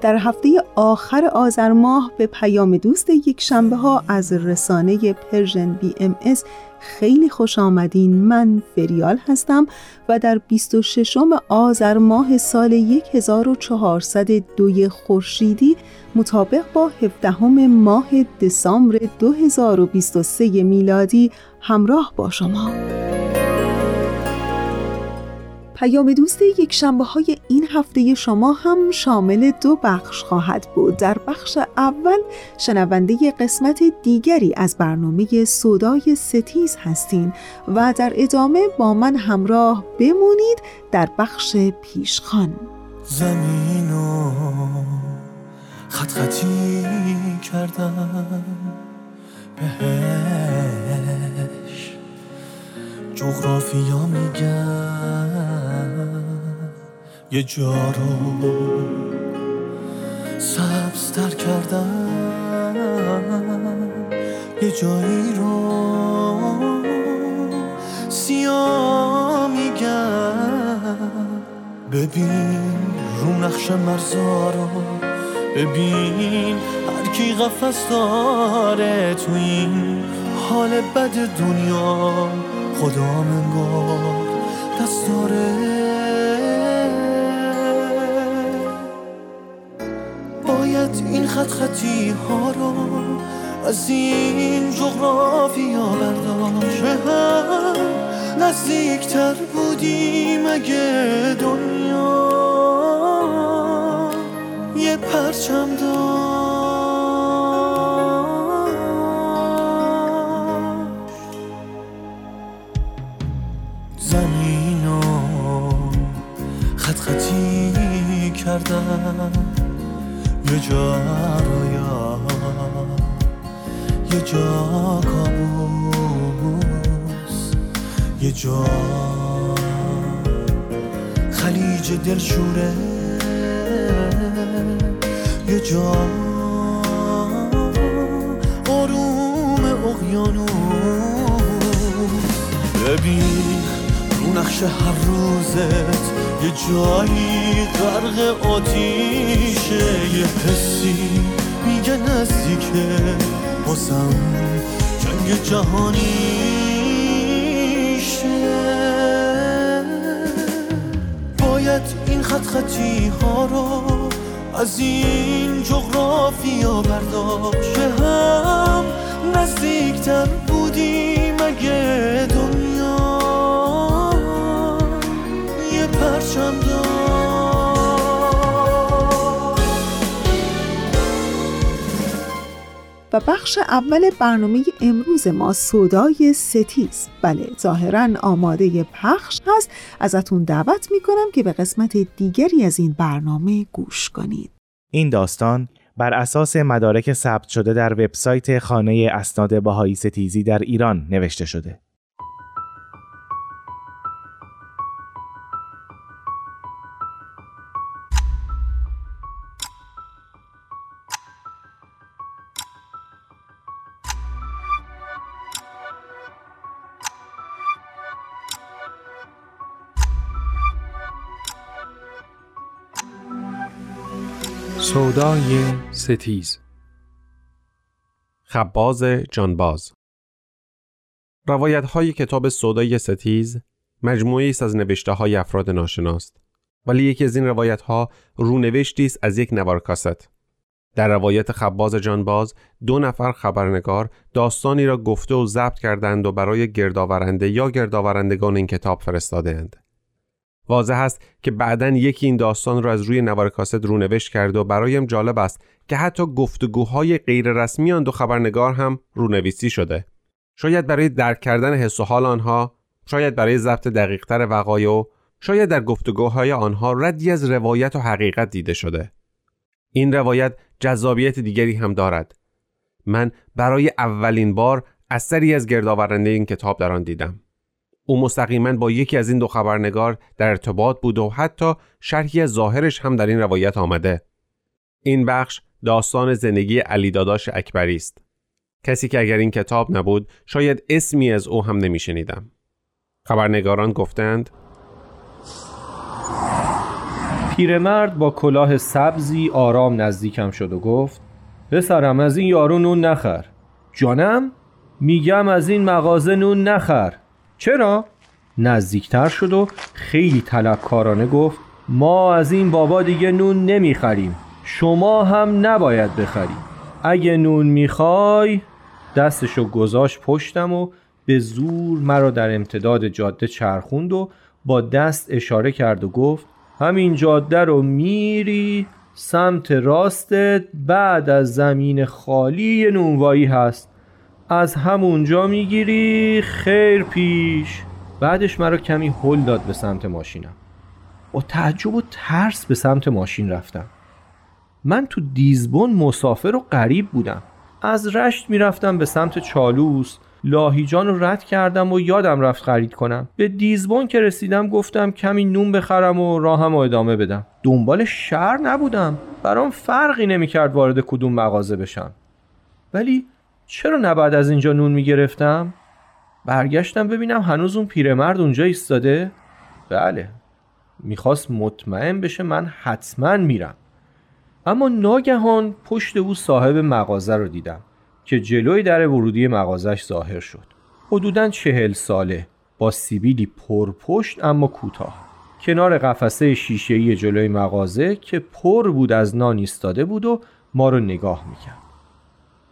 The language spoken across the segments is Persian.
در هفته آخر آذر ماه به پیام دوست یک شنبه ها از رسانه Persian BMS خیلی خوش آمدین. من فریال هستم و در 26 آذر ماه سال 1402 خورشیدی مطابق با 17 ماه دسامبر 2023 میلادی همراه با شما. پیام دوست یک شنبه های این هفته شما هم شامل دو بخش خواهد بود. در بخش اول شنونده قسمت دیگری از برنامه صدای ستیز هستین و در ادامه با من همراه بمونید در بخش پیشخان. زمین و خط خطی کردم بهش جغرافیا میگم یه جا رو سبزتر کردم یه جایی رو سیاه میگم ببین رو نقش مرزا رو. ببین هر کی قفص داره تو این حال بد دنیا. خدا منگار دست داره این خط خطی ها رو از این جغرافیا برداشت به هم نزدیکتر بودیم اگه دنیا یه پرچم داشت. جا خلیج دلشوره. یه جا آروم اقیانوس. ببین رو نقش هر روزت یه جایی غرق آتیشه. یه حسی میگه نزدیکه. بازم جنگ جهانیشه باید این خط خطی ها رو از این جغرافیا برداشت. هم نزدیکتر بودیم اگه و بخش اول برنامه امروز ما صدای ستیز. بله ظاهرا آماده پخش هست. ازتون دعوت می‌کنم که به قسمت دیگری از این برنامه گوش کنید. این داستان بر اساس مدارک ثبت شده در وبسایت خانه اسناد بهایی ستیزی در ایران نوشته شده. سودای ستیز. خباز جانباز. روایت های کتاب سودای ستیز مجموعی است از نوشته های افراد ناشناست ولی یکی از این روایت ها رونوشتی است از یک نوار کاست در روایت خباز جانباز دو نفر خبرنگار داستانی را گفته و ضبط کردند و برای گردآورنده یا گردآورندگان این کتاب فرستادهاند. واضح است که بعدا یکی این داستان را از روی نوار کاست رونوشت کرده و برایم جالب است که حتی گفتگوهای غیررسمی آن دو خبرنگار هم رونویسی شده. شاید برای درک کردن حس و حال آنها شاید برای ضبط دقیقتر وقایع و شاید در گفتگوهای آنها ردی از روایت و حقیقت دیده شده. این روایت جذابیت دیگری هم دارد. من برای اولین بار اثری از گردآورنده این کتاب در آن دیدم. او مستقیما با یکی از این دو خبرنگار در ارتباط بود و حتی شرحی ظاهرش هم در این روایت آمده. این بخش داستان زندگی علی داداش اکبری است. کسی که اگر این کتاب نبود شاید اسمی از او هم نمیشنیدم. خبرنگاران گفتند پیرمرد با کلاه سبزی آرام نزدیکم شد و گفت پسرم از این یارو نون نخر. جانم؟ میگم از این مغازه نون نخر. چرا؟ نزدیکتر شد و خیلی طلبکارانه گفت ما از این بابا دیگه نون نمی‌خریم. شما هم نباید بخریم اگه نون می‌خوای دستشو گذاشت پشتم و به زور مرا در امتداد جاده چرخوند و با دست اشاره کرد و گفت همین جاده رو میری سمت راستت بعد از زمین خالی نونوایی هست. از همونجا می‌گیری خیر پیش. بعدش مرا کمی هل داد به سمت ماشینم. با تعجب و ترس به سمت ماشین رفتم. من تو دیزبون مسافر و غریب بودم. از رشت می‌رفتم به سمت چالوس. لاهیجان رو رد کردم و یادم رفت خرید کنم. به دیزبون که رسیدم گفتم کمی نون بخرم و راهم و ادامه بدم. دنبال شهر نبودم. برام فرقی نمی‌کرد وارد کدوم مغازه بشم. ولی چرا نباید از اینجا نون می‌گرفتم؟ برگشتم ببینم هنوز اون پیرمرد اونجا ایستاده؟ بله می‌خواست مطمئن بشه من حتما میرم اما ناگهان پشت او صاحب مغازه رو دیدم که جلوی در ورودی مغازش ظاهر شد حدوداً چهل ساله با سیبیلی پرپشت اما کوتاه کنار قفسه شیشه‌ای جلوی مغازه که پر بود از نان ایستاده بود و ما رو نگاه می‌کرد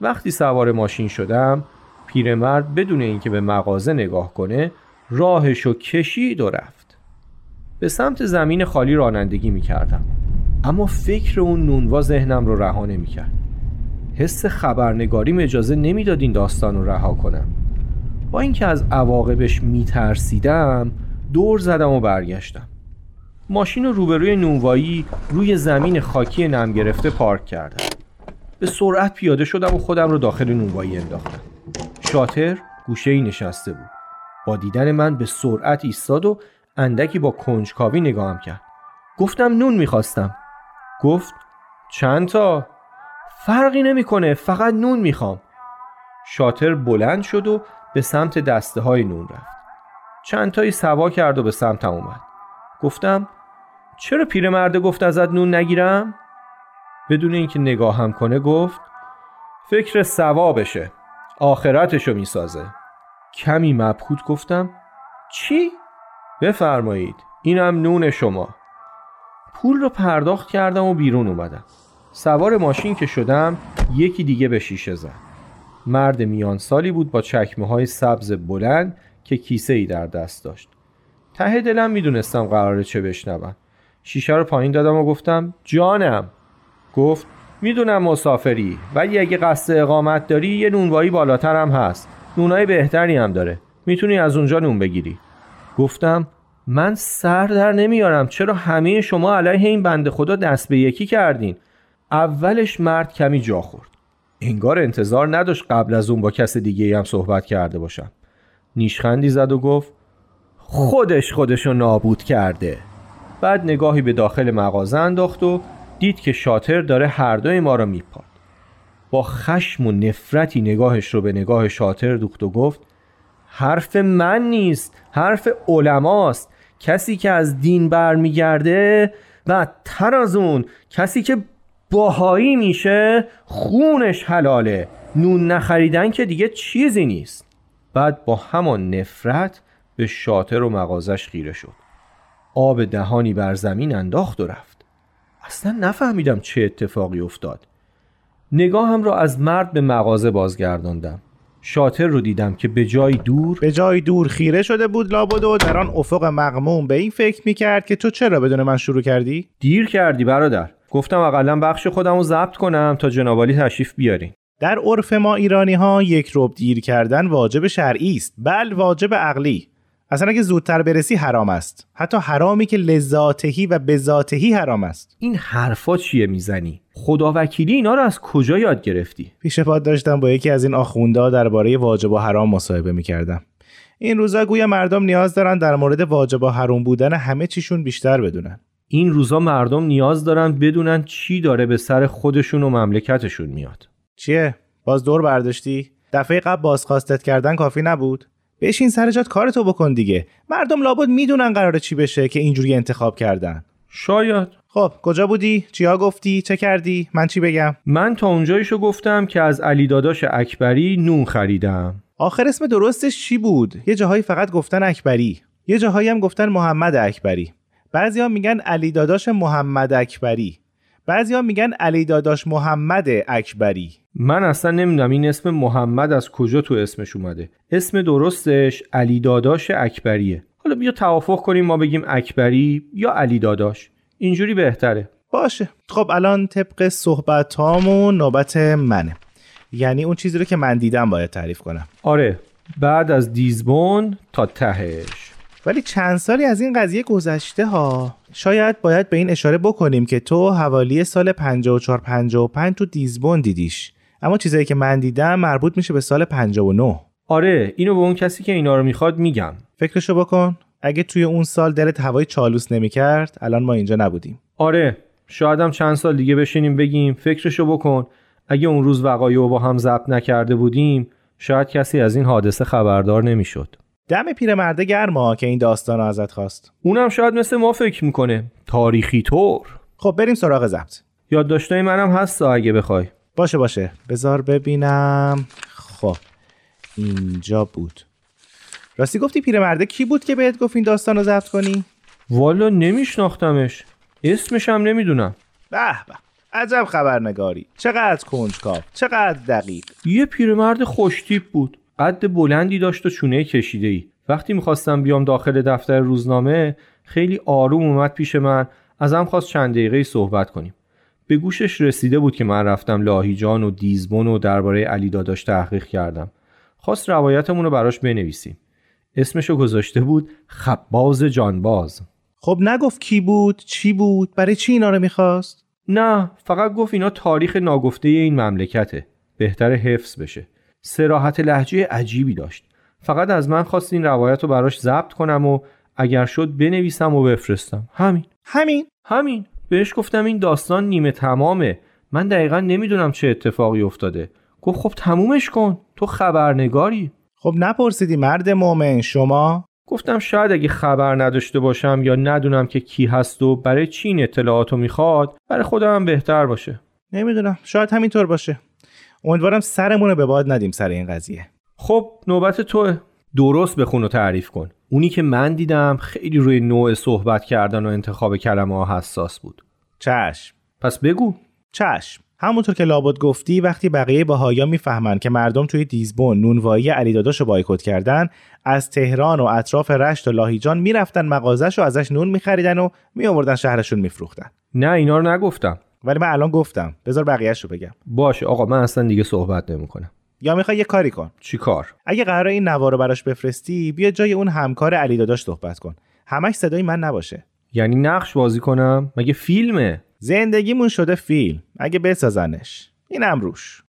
وقتی سوار ماشین شدم پیرمرد بدون اینکه به مغازه نگاه کنه راهشو کشید و رفت. به سمت زمین خالی رانندگی می‌کردم. اما فکر اون نونوا ذهنم رو رها نمی‌کرد. حس خبرنگاریم اجازه نمی‌داد این داستان رو رها کنم. با اینکه از عواقبش میترسیدم دور زدم و برگشتم. ماشین رو روبروی نونوایی روی زمین خاکی نم گرفته پارک کردم. به سرعت پیاده شدم و خودم رو داخل نونوایی انداختم. شاتر گوشه ای نشسته بود. با دیدن من به سرعت ایستاد و اندکی با کنجکاوی نگاهم کرد. گفتم نون می‌خواستم. گفت چند تا؟ فرقی نمی‌کنه فقط نون می‌خوام. شاتر بلند شد و به سمت دسته های نون رفت. چند تایی سوا کرد و به سمتم اومد. گفتم چرا پیرمرده گفت ازت نون نگیرم؟ بدون اینکه نگاهم کنه گفت فکر ثوابشه آخرتشو می‌سازه. کمی مبهوت گفتم چی؟ بفرمایید اینم نون شما. پول رو پرداخت کردم و بیرون اومدم. سوار ماشین که شدم یکی دیگه به شیشه زد. مرد میان سالی بود با چکمه های سبز بلند که کیسه ای در دست داشت. ته دلم می‌دونستم قراره چه بشنوم. شیشه رو پایین دادم و گفتم جانم. گفت می‌دونم مسافری ولی اگه قصد اقامت داری یه نونوایی بالاتر هم هست. نونای بهتری هم داره. می‌تونی از اونجا نون بگیری. گفتم من سر در نمیارم. چرا همه شما علیه این بنده خدا دست به یکی کردین؟ اولش مرد کمی جا خورد. انگار انتظار نداشت قبل از اون با کس دیگه هم صحبت کرده باشم. نیشخندی زد و گفت خودش خودشو نابود کرده. بعد نگاهی به داخل مغازه انداخت و دید که شاتر داره هر دوی ما را میپاد. با خشم و نفرتی نگاهش رو به نگاه شاتر دوخت و گفت حرف من نیست حرف علماست. کسی که از دین برمیگرده و تر از اون. کسی که باهایی میشه خونش حلاله. نون نخریدن که دیگه چیزی نیست. بعد با همان نفرت به شاطر و مغازش خیره شد. آب دهانی بر زمین انداخت و رفت. اصلا نفهمیدم چه اتفاقی افتاد. نگاهم را از مرد به مغازه بازگرداندم. شاطر رو دیدم که به جای دور به جای دور خیره شده بود لابد و در آن افق مغموم. به این فکر می‌کرد که تو چرا بدون من شروع کردی؟ دیر کردی برادر. گفتم اقلا بخش خودم رو ضبط کنم تا جنابالی تشریف بیارین. در عرف ما ایرانی ها یک رب دیر کردن واجب شرعی است. بل واجب عقلی. اصلا اگه زودتر برسی حرام است. حتی حرامی که لذاتهی و بذاتهی حرام است. این حرفا چیه می‌زنی؟ خدا وکیلی اینا رو از کجا یاد گرفتی؟ پیش پاد داشتم با یکی از این آخوندا درباره واجب و حرام مصاحبه می‌کردم. این روزا گویا مردم نیاز دارن در مورد واجب و حرام بودن همه چیشون بیشتر بدونن. این روزا مردم نیاز دارن بدونن چی داره به سر خودشون و مملکتشون میاد. چیه؟ باز دور برداشتی؟ دفعه قبل بازخواستت کردن کافی نبود؟ بشین سر جات کارتو بکن دیگه. مردم لابد می‌دونن قراره چی بشه که اینجوری انتخاب کردن. شاید. خب کجا بودی؟ چیا گفتی؟ چه کردی؟ من چی بگم؟ من تا اونجایشو گفتم که از علی داداش اکبری نون خریدم. آخر اسم درستش چی بود؟ یه جاهایی فقط گفتن اکبری. یه جاهایی هم گفتن محمد اکبری. بعضیا میگن علی داداش محمد اکبری. بعضیا میگن علی داداش محمد اکبری. من اصلا نمی‌دونم این اسم محمد از کجا تو اسمش اومده. اسم درستش علی داداش اکبریه. حالا بیا توافق کنیم ما بگیم اکبری یا علی داداش. اینجوری بهتره. باشه. خب الان طبق صحبت هامون نوبت منه. یعنی اون چیزی رو که من دیدم باید تعریف کنم. آره. بعد از دیزبون تا تهش. ولی چند سالی از این قضیه گذشته ها شاید باید به این اشاره بکنیم که تو حوالی سال 54 55 تو دیزبون دیدیش. اما چیزایی که من دیدم مربوط میشه به سال 59 آره اینو به اون کسی که اینا رو می‌خواد میگم. فکرشو بکن. اگه توی اون سال دلت هوای چالوس نمی‌کرد الان ما اینجا نبودیم. آره شایدم چند سال دیگه بشینیم بگیم فکرشو بکن. اگه اون روز وقایع با هم ضبط نکرده بودیم شاید کسی از این حادثه خبردار نمی‌شد. دم پیرمرده گرما که این داستان رو ازت خواست. اونم شاید مثل ما فکر می‌کنه. تاریخی طور. خب بریم سراغ ضبط. یادداشتای منم هست اگه بخوای. باشه باشه. بذار ببینم. خب اینجا بود. راستی گفتی پیرمرده کی بود که بهت گفت این داستان رو ضبط کنی؟ والا نمیشناختمش. اسمش هم نمی‌دونم. به به. عجب خبرنگاری. چقدر کنجکاو. چقدر دقیق. یه پیرمرد خوشتیپ بود. قد بلندی داشت و چونه کشیده ای وقتی می‌خواستم بیام داخل دفتر روزنامه خیلی آروم اومد پیش من. ازم خواست چند دقیقه صحبت کنیم. به گوشش رسیده بود که من رفتم لاهیجان و دیزبون و درباره علی داداش تحقیق کردم. خواست روایتمون رو براش بنویسیم. اسمشو گذاشته بود خباز جانباز. خب نگفت کی بود چی بود برای چی اینا رو می‌خواست؟ نه فقط گفت اینا تاریخ ناگفته این مملکته. بهتر حفظ بشه. سراحت لحجه عجیبی داشت. فقط از من خواست این روایت رو براش ضبط کنم و اگر شد بنویسم و بفرستم. همین. همین. همین. بهش گفتم این داستان نیمه تمامه. من دقیقا نمی‌دونم چه اتفاقی افتاده. گفت خب تمومش کن. تو خبرنگاری. خب نپرسیدی مرد مؤمن شما؟ گفتم شاید اگه خبر نداشته باشم یا ندونم که کی هست و برای چی این اطلاعاتو می‌خواد برای خودم بهتر باشه. نمی‌دونم. شاید همینطور باشه. امیدوارم سرمون رو به باد ندیم سر این قضیه. خب نوبت توه درست بخون و تعریف کن. اونی که من دیدم خیلی روی نوع صحبت کردن و انتخاب کلمه ها حساس بود. چشم. پس بگو. چشم. همونطور که لابد گفتی وقتی بقیه باهایا می‌فهمن که مردم توی دیزبون نونوایی علی داداش رو بایکوت کردن از تهران و اطراف رشت و لاهیجان می‌رفتن مغازش و ازش نون میخریدن و میآوردن شهرشون میفروختن. نه اینا رو نگفتم. ولی من الان گفتم. بذار بقیهش رو بگم. باشه آقا من اصلا دیگه صحبت نمی‌کنم. یا می‌خوای یه کاری کن. چی کار؟ اگه قرار این نوار رو براش بفرستی بیا جای اون همکار علی داداش صحبت کن. همش صدای من نباشه. یعنی نقش بازی کنم؟ مگه فیلمه؟ زندگیمون شده فیلم. اگه بسازنش. اینم روش.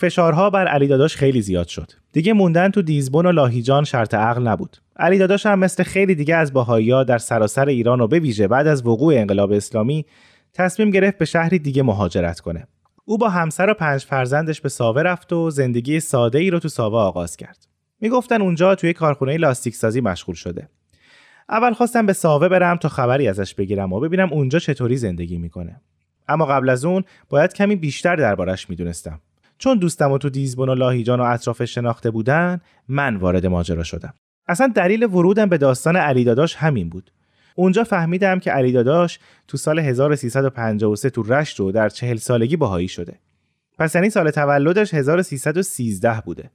فشارها بر علی داداش خیلی زیاد شد. دیگه موندن تو دیزبون و لاهیجان شرط عقل نبود. علی داداش هم مثل خیلی دیگه از باهایا در سراسر ایران و به ویژه بعد از وقوع انقلاب اسلامی تصمیم گرفت به شهری دیگه مهاجرت کنه. او با همسر و پنج فرزندش به ساوه رفت و زندگی ساده ای رو تو ساوه آغاز کرد. می‌گفتن اونجا توی کارخونه لاستیک سازی مشغول شده. اول خواستم به ساوه برم تا خبری ازش بگیرم و ببینم اونجا چطوری زندگی می‌کنه. اما قبل از اون باید کمی بیشتر دربارش می‌دونستم. چون دوستم و تو دیزبون و لاهیجان و اطرافش شناخته بودن من وارد ماجرا شدم. اصلا دلیل ورودم به داستان علی داداش همین بود. اونجا فهمیدم که علی داداش تو سال 1353 تو رشت و در چهل سالگی باهایی شده. پس یعنی سال تولدش 1313 بوده.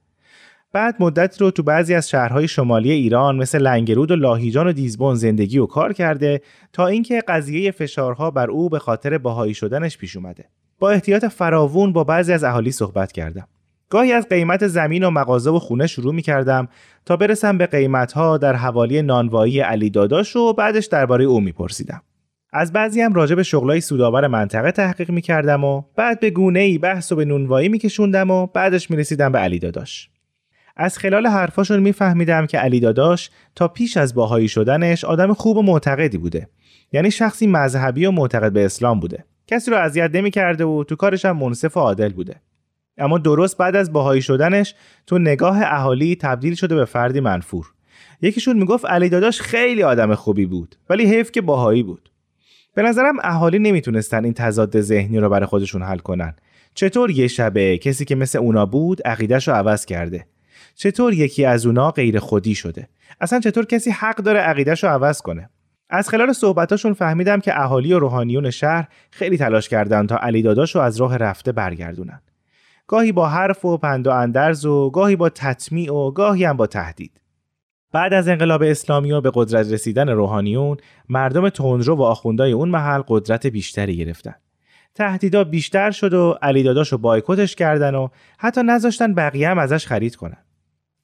بعد مدت رو تو بعضی از شهرهای شمالی ایران مثل لنگرود و لاهیجان و دیزبون زندگی و کار کرده تا اینکه قضیه فشارها بر او به خاطر باهایی شدنش پیش اومده. با احتیاط فراوون با بعضی از اهالی صحبت کردم. گاهی از قیمت زمین و مغازه و خونه شروع می کردم تا برسم به قیمت ها در حوالی نانوایی علی داداش و بعدش درباره او می پرسیدم. از بعضی هم راجع به شغلای سودآور منطقه تحقیق می کردم و بعد به گونه ای بحث و به نونوایی می کشوندم و بعدش می رسیدم به علی داداش. از خلال حرفاشون میفهمیدم که علی داداش تا پیش از باهایی شدنش آدم خوب و معتقدی بوده یعنی شخصی مذهبی و معتقد به اسلام بوده کسی رو اذیت نمی‌کرده و تو کارش هم منصف و عادل بوده. اما درست بعد از باهایی شدنش تو نگاه اهالی تبدیل شده به فردی منفور. یکیشون می‌گفت علی داداش خیلی آدم خوبی بود ولی حیف که باهایی بود. به نظرم اهالی نمی‌تونستن این تضاد ذهنی رو برای خودشون حل کنن. چطور یه شبه کسی که مثل اونا بود عقیدش رو عوض کرده؟ چطور یکی از اونا غیر خودی شده؟ اصلا چطور کسی حق داره عقیدش رو عوض کنه؟ از خلال صحبتاشون فهمیدم که اهالی و روحانیون شهر خیلی تلاش کردند تا علی داداش رو از راه رفته برگردونن. گاهی با حرف و پند و اندرز و گاهی با تطمیع و گاهی هم با تهدید. بعد از انقلاب اسلامی و به قدرت رسیدن روحانیون مردم تندرو و آخوندای اون محل قدرت بیشتری گرفتن. تهدیدا بیشتر شد و علی داداش رو بایکوتش کردن و حتی نذاشتن بقیه هم ازش خرید کنن.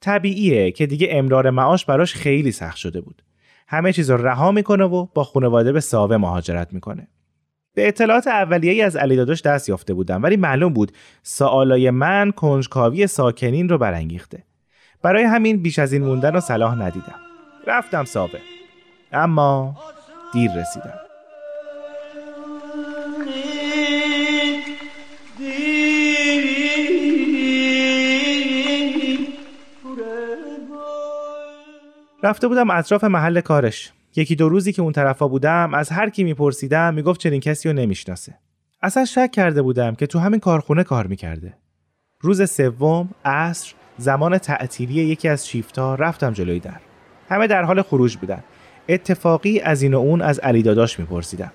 طبیعیه که دیگه امرار معاش براش خیلی سخت شده بود. همه چیز رها می‌کنه و با خانواده به ساوه مهاجرت می‌کنه. به اطلاعات اولیه‌ای از علی داداش دست یافته بودم ولی معلوم بود سوالای من کنجکاوی ساکنین رو برانگیخته. برای همین بیش از این موندن رو صلاح ندیدم. رفتم ساوه. اما دیر رسیدم. رفته بودم اطراف محل کارش. یکی دو روزی که اون طرفا بودم از هر کی میپرسیدم می‌گفت چنین کسی رو نمی‌شناسه. اصلا شک کرده بودم که تو همین کارخونه کار می‌کرده. روز سوم عصر زمان تعطیلی یکی از شیفتا رفتم جلوی در. همه در حال خروج بودن. اتفاقی از این و اون از علی داداش میپرسیدم.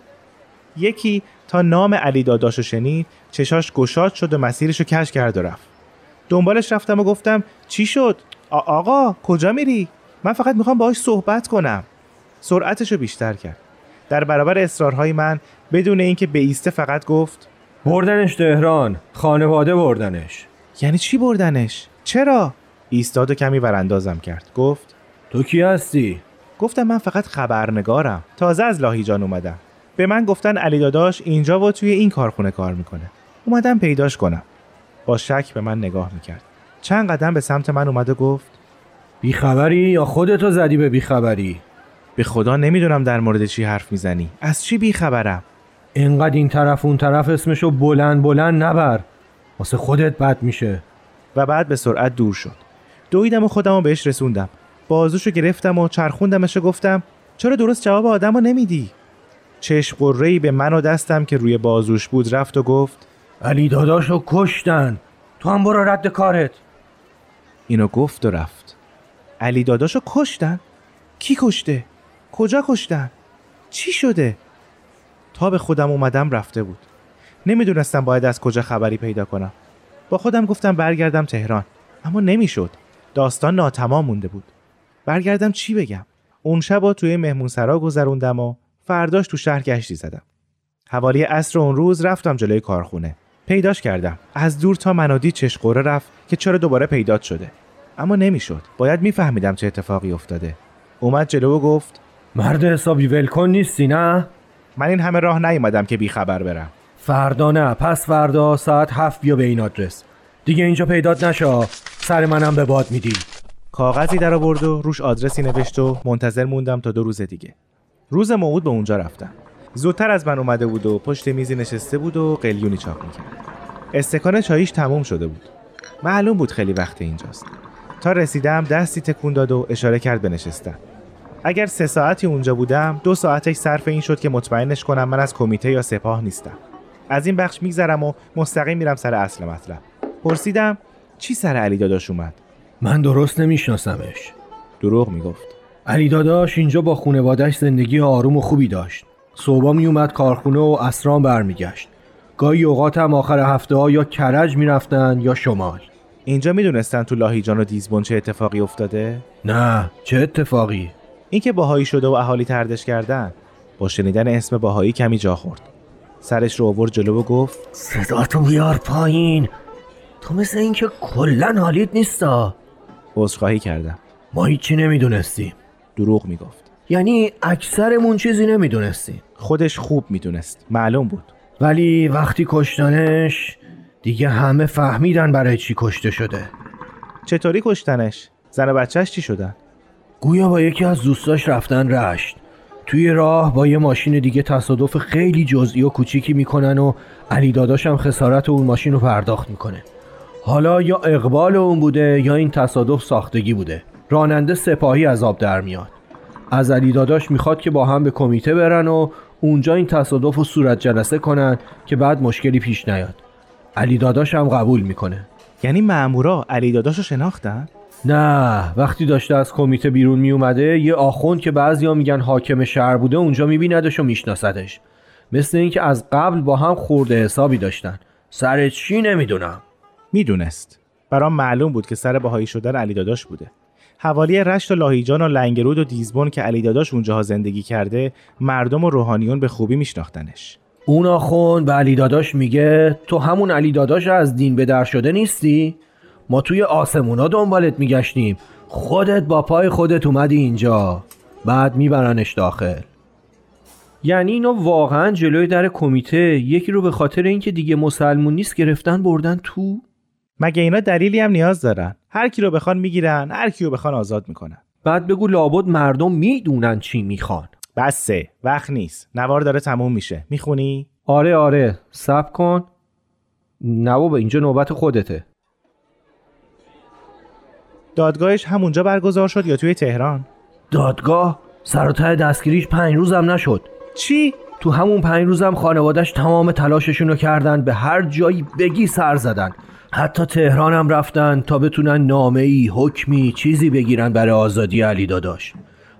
یکی تا نام علی داداش رو شنید چشاش گشاد شد و مسیرش رو کش کرد و رفت. دنبالش رفتم و گفتم چی شد؟ آقا کجا میری؟ من فقط می‌خوام باهاش صحبت کنم. سرعتش رو بیشتر کرد. در برابر اصرارهای من بدون اینکه به ایسته فقط گفت بردنش تهران. خانواده بردنش. یعنی چی بردنش؟ چرا؟ ایستاد و کمی وراندازم کرد. گفت تو کی هستی؟ گفتم من فقط خبرنگارم. تازه از لاهیجان اومدم. به من گفتن علی داداش اینجا و توی این کارخونه کار می‌کنه. اومدم پیداش کنم. با شک به من نگاه می‌کرد. چند قدم به سمت من اومد و گفت بیخبری یا خودتو زدی به بیخبری؟ به خدا نمی‌دونم در مورد چی حرف می‌زنی. از چی بیخبرم؟ اینقدر این طرف اون طرف اسمشو بلند بلند نبر. واسه خودت بد میشه. و بعد به سرعت دور شد. دویدم و خودم بهش رسوندم. بازوشو گرفتم و چرخوندمش و گفتم چرا درست جواب آدم رو نمیدی؟ چشم قرهی به من و دستم که روی بازوش بود رفت و گفت علی داداشو کشتن. تو هم برو رد کارت. اینو گفت و رفت. علی داداشو کشتن؟ کی کشته؟ کجا کشتن؟ چی شده؟ تا به خودم اومدم رفته بود. نمی‌دونستم باید از کجا خبری پیدا کنم. با خودم گفتم برگردم تهران اما نمی‌شد. داستان ناتمام مونده بود. برگردم چی بگم؟ اون شب توی مهمون سرا گذروندم و فرداش تو شهر گشتی زدم. حوالی عصر اون روز رفتم جلوی کارخونه. پیداش کردم. از دور تا منادی چشقوره رفت که چرا دوباره پیدات شده. اما نمی‌شد. باید میفهمیدم چه اتفاقی افتاده. اومد جلو و گفت مرد حسابی ولکن نیستی نه؟ من این همه راه نیومدم که بیخبر برم. فردا نه. پس فردا ساعت هفت بیا به این آدرس. دیگه اینجا پیدات نشا سر منم به باد میدی. کاغذی در آورد و روش آدرسی نوشت و منتظر موندم تا دو روز دیگه. روز موعود به اونجا رفتم. زودتر از من اومده بود و پشت میزی نشسته بود و قلیونی چاپ می‌کرد. استکان چاییش تموم شده بود. معلوم بود خیلی وقت اینجاست. تا رسیدم دستی تکون داد و اشاره کرد بنشستم اگر سه ساعتی اونجا بودم دو ساعتش صرف این شد که مطمئنش کنم من از کمیته یا سپاه نیستم. از این بخش میگذرم و مستقیم میرم سر اصل مطلب. پرسیدم چی سر علی داداش اومد؟ من درست نمیشناسمش. دروغ می‌گفت. علی داداش اینجا با خونوادش زندگی آروم و خوبی داشت. صبح می اومد کارخونه و اسران برمیگشت. گاهی اوقات هم آخر هفته ها یا کرج می‌رفتن یا شمال. اینجا می‌دونستن تو لاهیجان و دیزبون چه اتفاقی افتاده؟ نه چه اتفاقی؟ اینکه باهایی شده و اهالی تردش کردن. با شنیدن اسم باهایی کمی جا خورد. سرش رو آورد جلو و گفت صداتو بیار پایین. تو مثل اینکه کلا حالیت نیستا. عذرخواهی کردم. ما هیچی نمی‌دونستیم. دروغ می‌گفت. یعنی اکثرمون چیزی نمی‌دونستیم. خودش خوب می‌دونست. معلوم بود. ولی وقتی کشتنش دیگه همه فهمیدن برای چی کشته شده. چطوری کشتنش؟ زن و بچهش چی شدن؟ گویا با یکی از دوستاش رفتن رشت. توی راه با یه ماشین دیگه تصادف خیلی جزئی و کوچیکی می‌کنن و علی داداشم خسارت اون ماشین رو پرداخت می‌کنه. حالا یا اقبال اون بوده یا این تصادف ساختگی بوده. راننده سپاهی از آب در میاد. از علی داداش می‌خواد که با هم به کمیته برن و اونجا این تصادف رو صورت جلسه کنن که بعد مشکلی پیش نیاد. علی داداش هم قبول می‌کنه. یعنی مامورا علی داداش رو شناختن؟ نه وقتی داشته از کمیته بیرون می اومده یه آخوند که بعضیا میگن حاکم شهر بوده اونجا میبیندش و میشناسدش. مثل اینکه از قبل با هم خورده حسابی داشتن. سر چی نمی‌دونم. می‌دونست. برام معلوم بود که سر بهایی شدن علی داداش بوده. حوالی رشت و لاهیجان و لنگرود و دیزبون که علی داداش اونجاها زندگی کرده مردم و روحانیون به خوبی میشناختنش. اون آخوند به علی داداش میگه تو همون علی داداش از دین به در شده نیستی؟ ما توی آسمونا دنبالت میگشتیم. خودت با پای خودت اومدی اینجا. بعد میبرنش داخل. یعنی اینا واقعا جلوی در کمیته یکی رو به خاطر اینکه دیگه مسلمون نیست گرفتن بردن تو؟ مگه اینا دلیلی هم نیاز دارن؟ هر کی رو بخوان می‌گیرن هر کی رو بخوان آزاد می‌کنن. بعد بگو لابد مردم می‌دونن چی می‌خوان. بسه وقت نیست. نوار داره تموم میشه. می‌خونی؟ آره آره. سب کن. نه بابا اینجا نوبت خودته. دادگاهش همونجا برگزار شد یا توی تهران؟ دادگاه؟ سر دستگیریش پنج روزم نشد. چی؟ تو همون پنج روزم خانوادش تمام تلاششون رو کردن به هر جایی بگی سر زدن. حتی تهرانم رفتن تا بتونن نامه ای حکمی چیزی بگیرن برای آزادی علی داداش.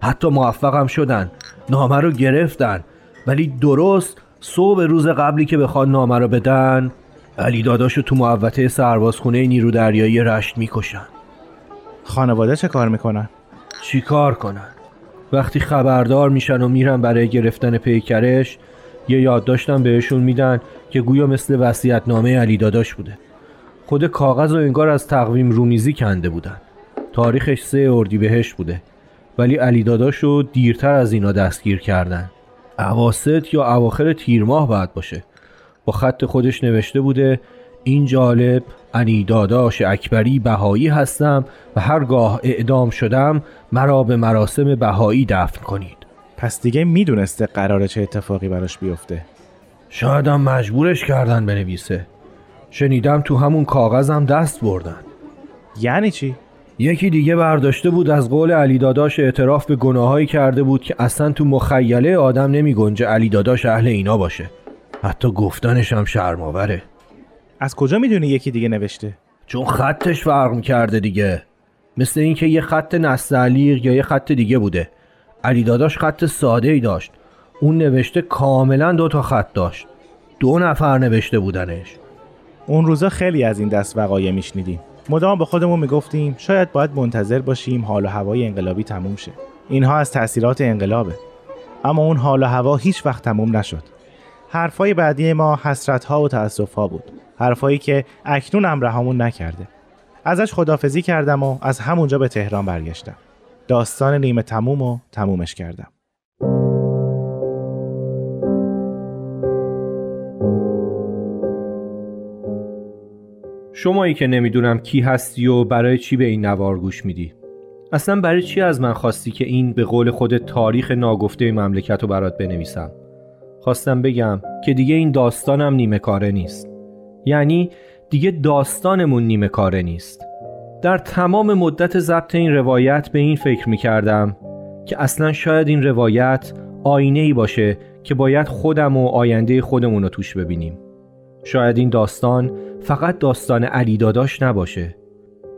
حتی موفقم شدن. نامه رو گرفتن. ولی درست صبح روز قبلی که بخواد نامه رو بدن علی داداش رو تو محوطه سربازخونه نیرو دریایی رشت می‌کشن. خانواده چه کار می‌کنن؟ چی کار کنن؟ وقتی خبردار میشن و میرن برای گرفتن پیکرش یه یادداشتم بهشون میدن که گویا مثل وصیت نامه علی داداش بوده. خود کاغذ و انگار از تقویم رومیزی کنده بودن. تاریخش سه اردیبهشت بوده. ولی علی داداش رو دیرتر از اینا دستگیر کردن. اواسط یا اواخر تیر ماه باید باشه. با خط خودش نوشته بوده این جالب علی داداش اکبری بهایی هستم و هرگاه اعدام شدم مرا به مراسم بهایی دفن کنید. پس دیگه می‌دونسته قراره چه اتفاقی براش بیفته. شاید هم مجبورش کردن بنویسه. شنیدم تو همون کاغذم دست بردن. یعنی چی؟ یکی دیگه برداشته بود از قول علی داداش اعتراف به گناهایی کرده بود که اصلا تو مخیله آدم نمی گنجه علی داداش اهل اینا باشه. حتی گفتنش هم شرماوره از کجا می‌دونی یکی دیگه نوشته؟ چون خطش فرق کرده دیگه. مثل اینکه یه خط نستعلیق یا یه خط دیگه بوده. علی داداش خط ساده ای داشت. اون نوشته کاملا دو تا خط داشت. دو نفر نوشته بودنش. اون روزا خیلی از این دست وقایع میشنیدیم. مدام با خودمون می‌گفتیم شاید باید منتظر باشیم حال و هوای انقلابی تموم شه. اینها از تاثیرات انقلابه. اما اون حال و هوا هیچ وقت تموم نشد. حرفای بعدی ما حسرت ها و تأسف ها بود. حرفایی که اکنون هم رهامون نکرده. ازش خدافزی کردم و از همونجا به تهران برگشتم. داستان نیمه تموم و تمومش کردم. شمایی که نمی‌دونم کی هستی و برای چی به این نوار گوش میدی. اصلا برای چی از من خواستی که این به قول خود تاریخ ناگفته مملکت رو برات بنویسم؟ خواستم بگم که دیگه این داستانم نیمه کاره نیست. یعنی دیگه داستانمون نیمه کاره نیست. در تمام مدت ضبط این روایت به این فکر می کردم که اصلا شاید این روایت آینه ای باشه که باید خودم و آینده خودمون رو توش ببینیم. شاید این داستان فقط داستان علی داداش نباشه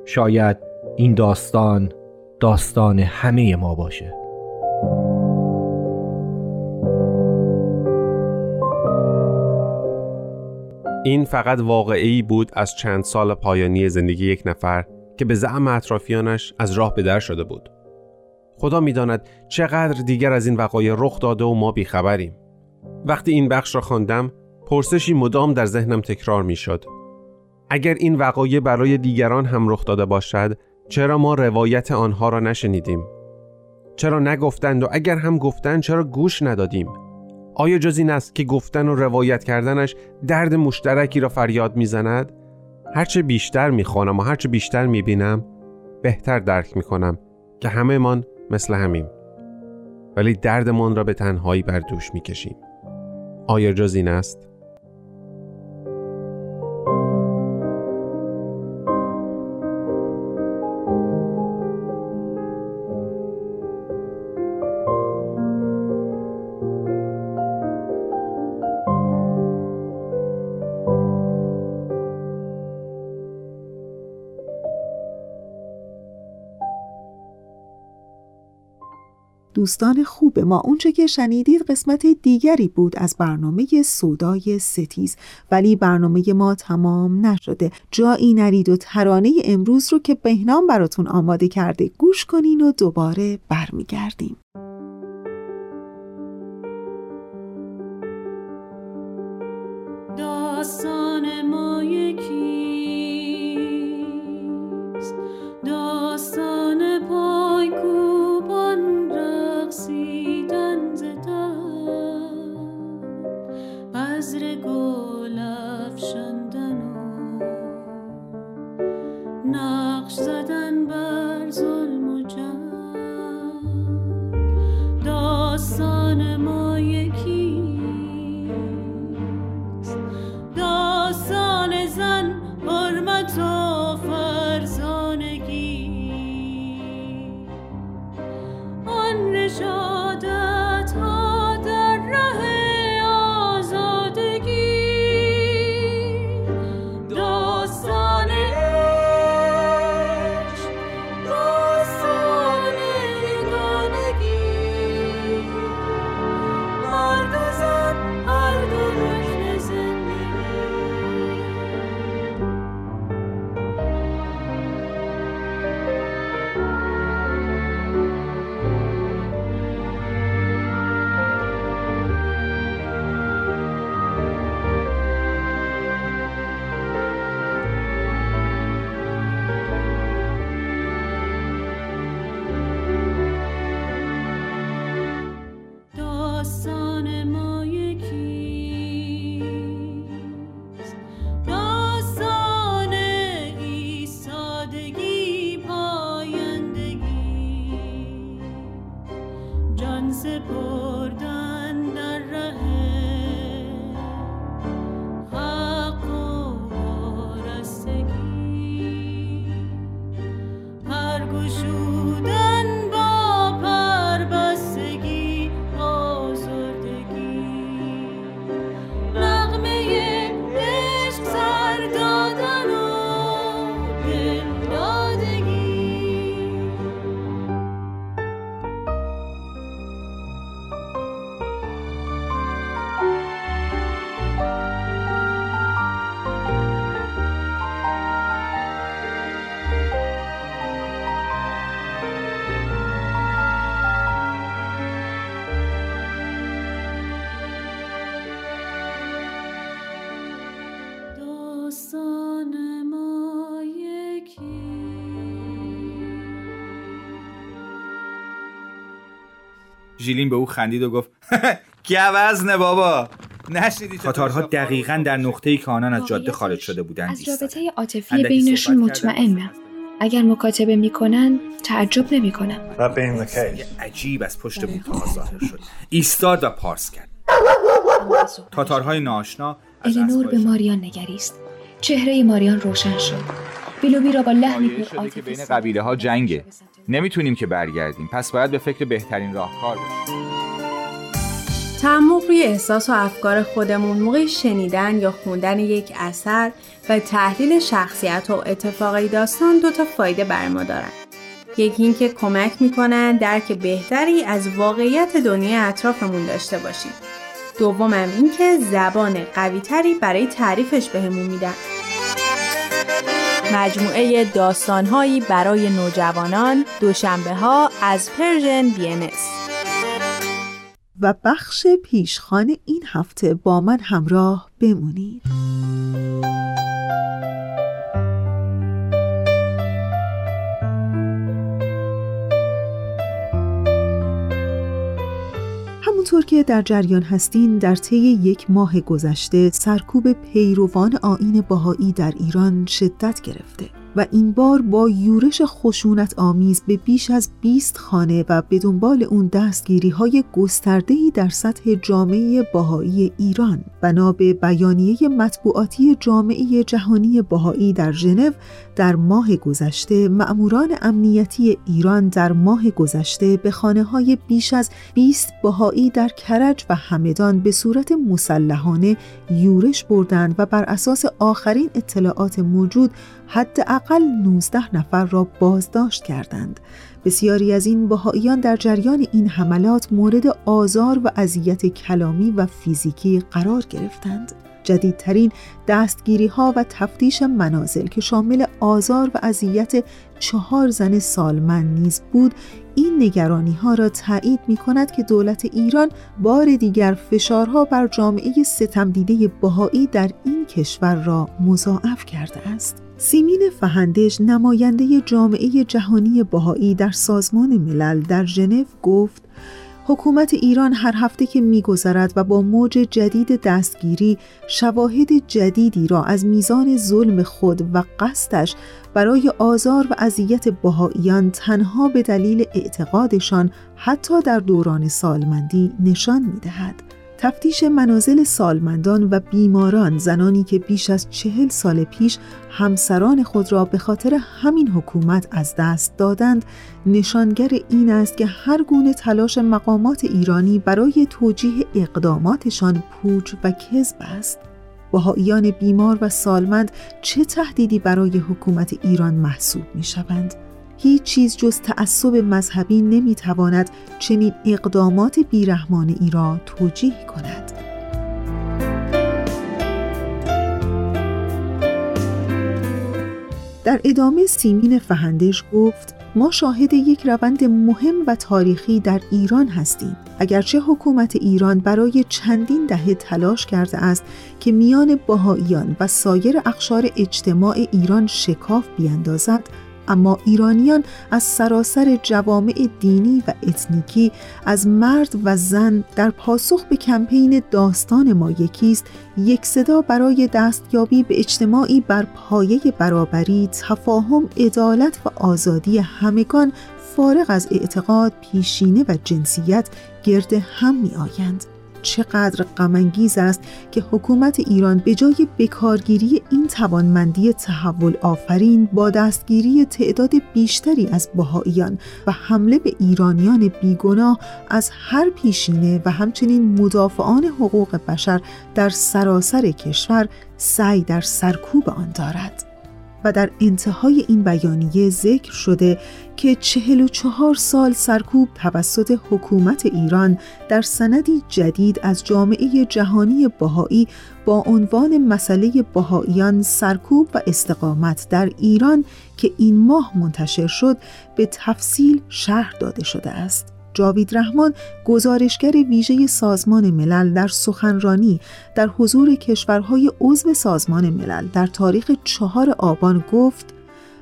شاید این داستان داستان همه ما باشه این فقط واقعی بود از چند سال پایانی زندگی یک نفر که به زعم اطرافیانش از راه به در شده بود. خدا می‌داند چقدر دیگر از این وقایع رخ داده و ما بیخبریم. وقتی این بخش را خواندم، پرسشی مدام در ذهنم تکرار می‌شد. اگر این وقایع برای دیگران هم رخ داده باشد، چرا ما روایت آنها را نشنیدیم؟ چرا نگفتند و اگر هم گفتند چرا گوش ندادیم؟ آیا جز این است که گفتن و روایت کردنش درد مشترکی را فریاد می‌زند؟ هرچه بیشتر می‌خوانم و هرچه بیشتر می‌بینم بهتر درک می‌کنم که همه من مثل همیم ولی دردمان را به تنهایی بر دوش می‌کشیم آیا جز این است؟ دوستان خوب ما. اونچه که شنیدید قسمت دیگری بود از برنامه سودای ستیز. ولی برنامه ما تمام نشده. جایی نرید و ترانه امروز رو که بهنام براتون آماده کرده گوش کنین و دوباره برمیگردیم. ژیلین به او خندید و گفت گوزنه بابا؟ نشنیدی تاتارها دقیقا در نقطه‌ای که آنان از جاده خارج شده بودند از. رابطه عاطفی بینشون. مطمئنم اگر مکاتبه می‌کنن تعجب نمی‌کنم عجیب از پشت بوتها ظاهر شد. ایستاد و پارس کرد. تاتارهای ناآشنا از الینور به ماریان نگریست. چهره ماریان روشن شد. بیلوبی را با لحنی شده که بین قبیله ها جنگه. نمی‌تونیم که برگردیم پس باید به فکر بهترین راهکار باشیم تعمق روی احساس و افکار خودمون موقع شنیدن یا خوندن یک اثر و تحلیل شخصیت و اتفاقی داستان دو تا فایده بر ما دارن. یکی اینکه کمک می‌کنن درک بهتری از واقعیت دنیای اطرافمون داشته باشیم. دومم اینکه زبان قویتری برای تعریفش بهمون میدن. مجموعه داستانهایی برای نوجوانان دوشنبه ها از پرژن بی و بخش پیشخان این هفته با من همراه بمونید. همونطور که در جریان هستین در طی یک ماه گذشته سرکوب پیروان آین باهایی در ایران شدت گرفته. و این بار با یورش خشونت آمیز به بیش از 20 خانه و به دنبال اون دستگیری های گسترده‌ای در سطح جامعه باهایی ایران بنا به بیانیه مطبوعاتی جامعه جهانی باهایی در ژنو در ماه گذشته مأموران امنیتی ایران در ماه گذشته به خانه های بیش از 20 باهایی در کرج و همدان به صورت مسلحانه یورش بردند و بر اساس آخرین اطلاعات موجود حداقل 19 نفر را بازداشت کردند. بسیاری از این بهاییان در جریان این حملات مورد آزار و اذیت کلامی و فیزیکی قرار گرفتند. جدیدترین دستگیری ها و تفتیش منازل که شامل آزار و اذیت چهار زن سالمند نیز بود این نگرانی ها را تایید می کند که دولت ایران بار دیگر فشارها بر جامعه ستمدیده بهایی در این کشور را مضاعف کرده است. سیمین فهندش نماینده جامعه جهانی بهایی در سازمان ملل در ژنو گفت حکومت ایران هر هفته که میگذرد و با موج جدید دستگیری شواهد جدیدی را از میزان ظلم خود و قصدش برای آزار و اذیت بهاییان تنها به دلیل اعتقادشان حتی در دوران سالمندی نشان می‌دهد. تفتیش منازل سالمندان و بیماران زنانی که بیش از چهل سال پیش همسران خود را به خاطر همین حکومت از دست دادند نشانگر این است که هر گونه تلاش مقامات ایرانی برای توجیه اقداماتشان پوچ و کذب است بهاییان بیمار و سالمند چه تهدیدی برای حکومت ایران محسوب می شوند؟ هیچ چیز جز تعصب مذهبی نمی‌تواند چنین اقدامات بیرحمانه ای را توجیه کند. در ادامه سیمین فهندش گفت ما شاهد یک روند مهم و تاریخی در ایران هستیم اگرچه حکومت ایران برای چندین دهه تلاش کرده است که میان باهاییان و سایر اقشار اجتماع ایران شکاف بیندازد اما ایرانیان از سراسر جوامع دینی و اتنیکی از مرد و زن در پاسخ به کمپین داستان ما یکیست یک صدا برای دستیابی به اجتماعی بر پایه برابری تفاهم عدالت و آزادی همگان فارغ از اعتقاد پیشینه و جنسیت گرد هم می آیند. چقدر غمانگیز است که حکومت ایران به جای بکارگیری این توانمندی تحول آفرین با دستگیری تعداد بیشتری از بهاییان و حمله به ایرانیان بیگناه از هر پیشینه و همچنین مدافعان حقوق بشر در سراسر کشور سعی در سرکوب آن دارد. و در انتهای این بیانیه ذکر شده که چهل و چهار سال سرکوب توسط حکومت ایران در سندی جدید از جامعه جهانی بهایی با عنوان مسئله بهاییان سرکوب و استقامت در ایران که این ماه منتشر شد به تفصیل شرح داده شده است. جاوید رحمان گزارشگر ویژه سازمان ملل در سخنرانی در حضور کشورهای عضو سازمان ملل در تاریخ چهار آبان گفت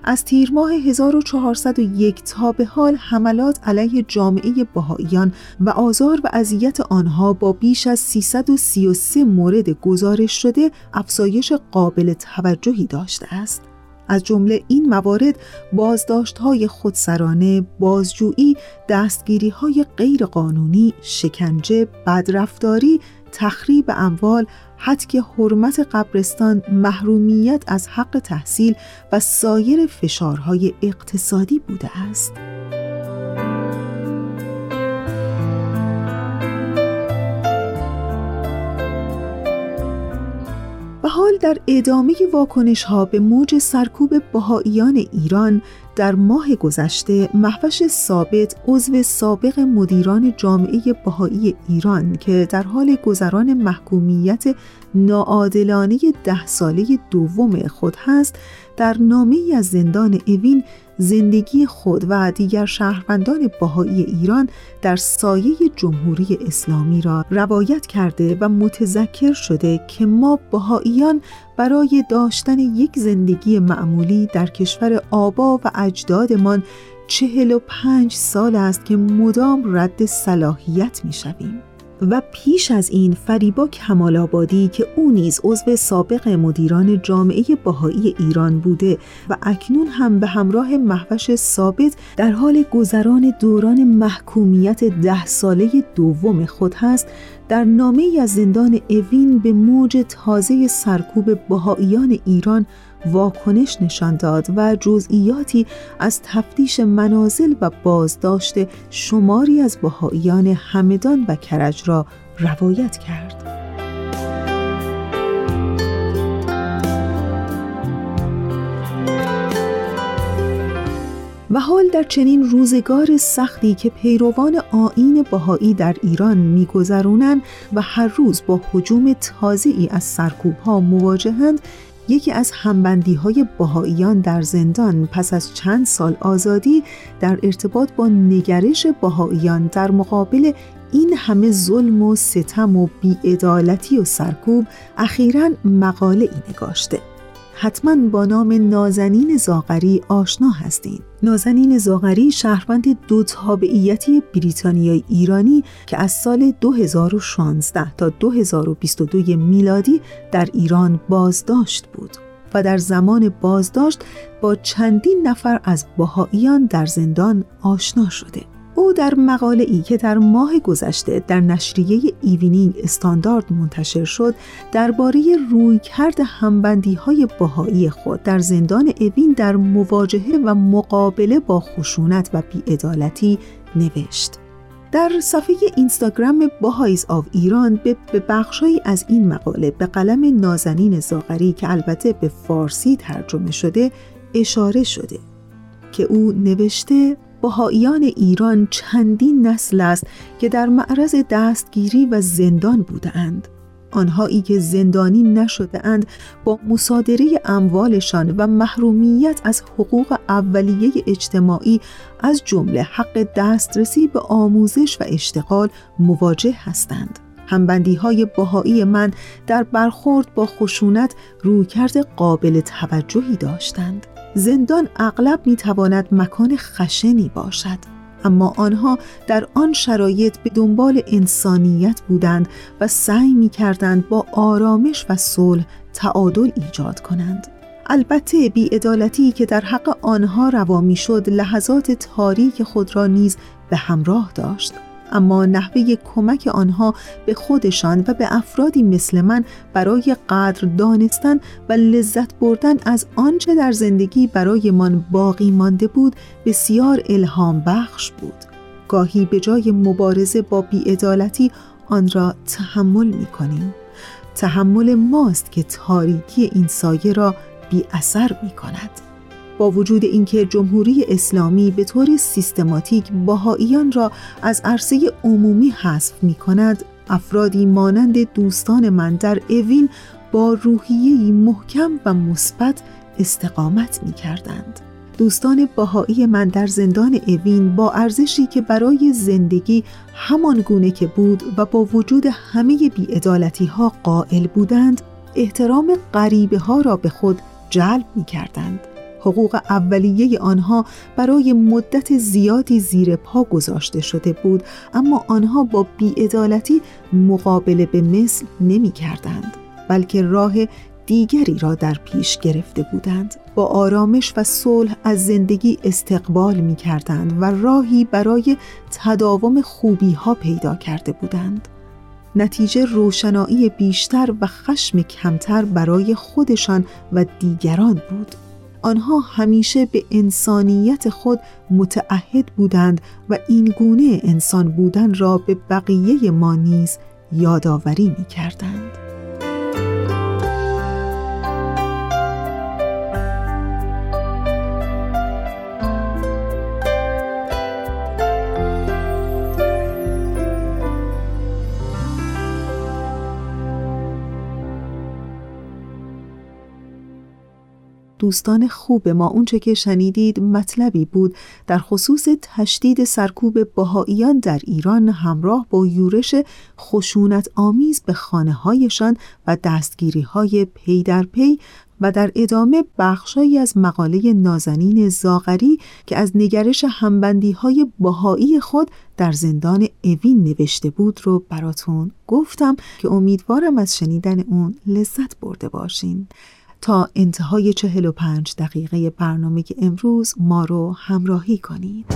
از تیر ماه 1401 تا به حال حملات علیه جامعه بهاییان و آزار و اذیت آنها با بیش از 333 مورد گزارش شده افزایش قابل توجهی داشته است. از جمله این موارد بازداشت های خودسرانه، بازجویی، دستگیری های غیرقانونی، شکنجه، بدرفتاری، تخریب اموال، حتک حرمت قبرستان، محرومیت از حق تحصیل و سایر فشارهای اقتصادی بوده است. در ادامه واکنش ها به موج سرکوب بهاییان ایران در ماه گذشته محوش ثابت عضو سابق مدیران جامعه بهایی ایران که در حال گذران محکومیت ناعادلانه ده ساله دوم خود هست در نامه از زندان اوین زندگی خود و دیگر شهروندان بهایی ایران در سایه جمهوری اسلامی را روایت کرده و متذکر شده که ما بهاییان برای داشتن یک زندگی معمولی در کشور آبا و اجدادمان چهل و پنج سال است که مدام رد صلاحیت می شویم. و پیش از این فریبا کمال آبادی که او نیز عضو سابق مدیران جامعه باهایی ایران بوده و اکنون هم به همراه محوش ثابت در حال گذران دوران محکومیت ده ساله دوم خود هست در نامه از زندان اوین به موج تازه سرکوب بهاییان ایران واکنش نشان داد و جزئیاتی از تفتیش منازل و بازداشت شماری از بهاییان همدان و کرج را روایت کرد. و حال در چنین روزگار سختی که پیروان آین بهایی در ایران میگذرونند و هر روز با حجوم تازه‌ای از سرکوب ها مواجهند یکی از همبندی های بهاییان در زندان پس از چند سال آزادی در ارتباط با نگرش بهاییان در مقابل این همه ظلم و ستم و بیعدالتی و سرکوب اخیرا مقاله ای نگاشته. حتما با نام نازنین زاغری آشنا هستین. نازنین زاغری شهروند دو تابعیتی بریتانیای ایرانی که از سال 2016 تا 2022 میلادی در ایران بازداشت بود و در زمان بازداشت با چندین نفر از بهاییان در زندان آشنا شده. او در مقاله ای که در ماه گذشته در نشریه Evening Standard منتشر شد درباره رویکرد همبندی های بهایی خود در زندان اوین در مواجهه و مقابله با خشونت و بیعدالتی نوشت. در صفحه اینستاگرام Baha'is of Iran به بخشهایی از این مقاله به قلم نازنین زاغری که البته به فارسی ترجمه شده اشاره شده که او نوشته بهاییان ایران چندین نسل است که در معرض دستگیری و زندان بودند. آنهایی که زندانی نشده اند با مصادره اموالشان و محرومیت از حقوق اولیه اجتماعی از جمله حق دسترسی به آموزش و اشتغال مواجه هستند. همبندی های باهایی من در برخورد با خشونت رویکرد قابل توجهی داشتند. زندان اغلب می تواند مکان خشنی باشد اما آنها در آن شرایط به دنبال انسانیت بودند و سعی می کردند با آرامش و صلح تعادل ایجاد کنند. البته بیعدالتی که در حق آنها روا می شد لحظات تاریک خود را نیز به همراه داشت. اما نحوه کمک آنها به خودشان و به افرادی مثل من برای قدر دانستن و لذت بردن از آنچه در زندگی برایمان باقی مانده بود بسیار الهام بخش بود. گاهی به جای مبارزه با بیعدالتی آن را تحمل می کنیم تحمل ماست که تاریکی این سایه را بی اثر می کند با وجود اینکه جمهوری اسلامی به طور سیستماتیک باهاییان را از عرصه عمومی حذف می کند افرادی مانند دوستان من در اوین با روحیه‌ای محکم و مثبت استقامت می کردند. دوستان باهایی من در زندان اوین با ارزشی که برای زندگی همان گونه که بود و با وجود همه بیعدالتی ها قائل بودند احترام غریبه ها را به خود جلب می کردند. حقوق اولیه آنها برای مدت زیادی زیر پا گذاشته شده بود اما آنها با بیعدالتی مقابله به مثل نمی کردند بلکه راه دیگری را در پیش گرفته بودند با آرامش و صلح از زندگی استقبال می کردند و راهی برای تداوم خوبی ها پیدا کرده بودند. نتیجه روشنایی بیشتر و خشم کمتر برای خودشان و دیگران بود. آنها همیشه به انسانیت خود متعهد بودند و این گونه انسان بودن را به بقیه ما نیز یادآوری می کردند. دوستان خوب ما اونچه که شنیدید مطلبی بود. در خصوص تشدید سرکوب بهاییان در ایران همراه با یورش خشونت آمیز به خانه هایشان و دستگیری های پی در پی و در ادامه بخشایی از مقاله نازنین زاغری که از نگرش همبندی های بهایی خود در زندان اوین نوشته بود رو براتون گفتم که امیدوارم از شنیدن اون لذت برده باشین. تا انتهای 45 دقیقه برنامه امروز ما رو همراهی کنید.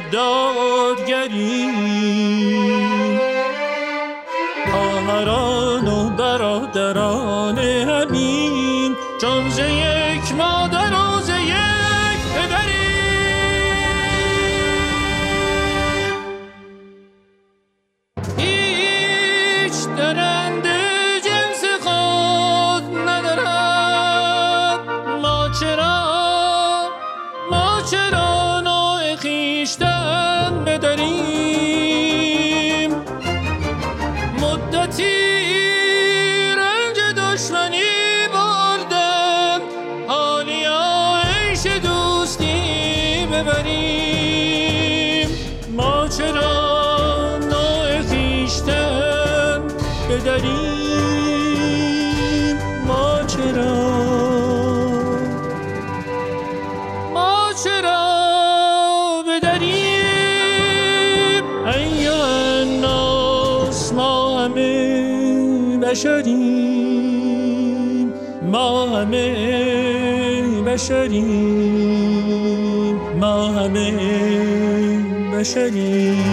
دادگری. خواهران و برادران. بشریم ما همه بشریم.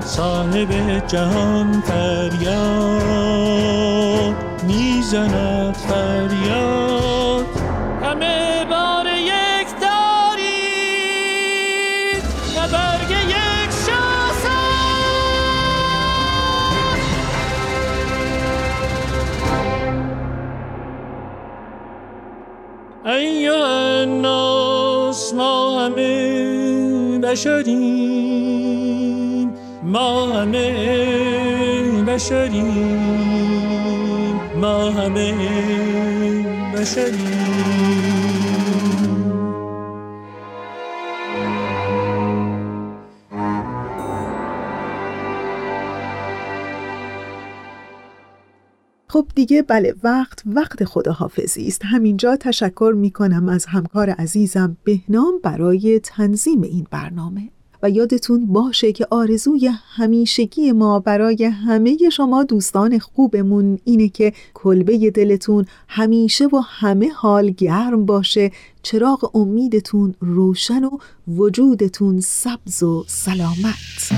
صاحب جهان فریاد می‌زند فریاد. همه بار یک دارید و برگ یک شاخه ایها الناس ما همه بشریم ما همه بشریم ما خب دیگه بله وقت وقت خداحافظی است. همینجا تشکر می کنم از همکار عزیزم بهنام برای تنظیم این برنامه. و یادتون باشه که آرزوی همیشگی ما برای همه شما دوستان خوبمون اینه که کلبه دلتون همیشه و همه حال گرم باشه. چراغ امیدتون روشن و وجودتون سبز و سلامت.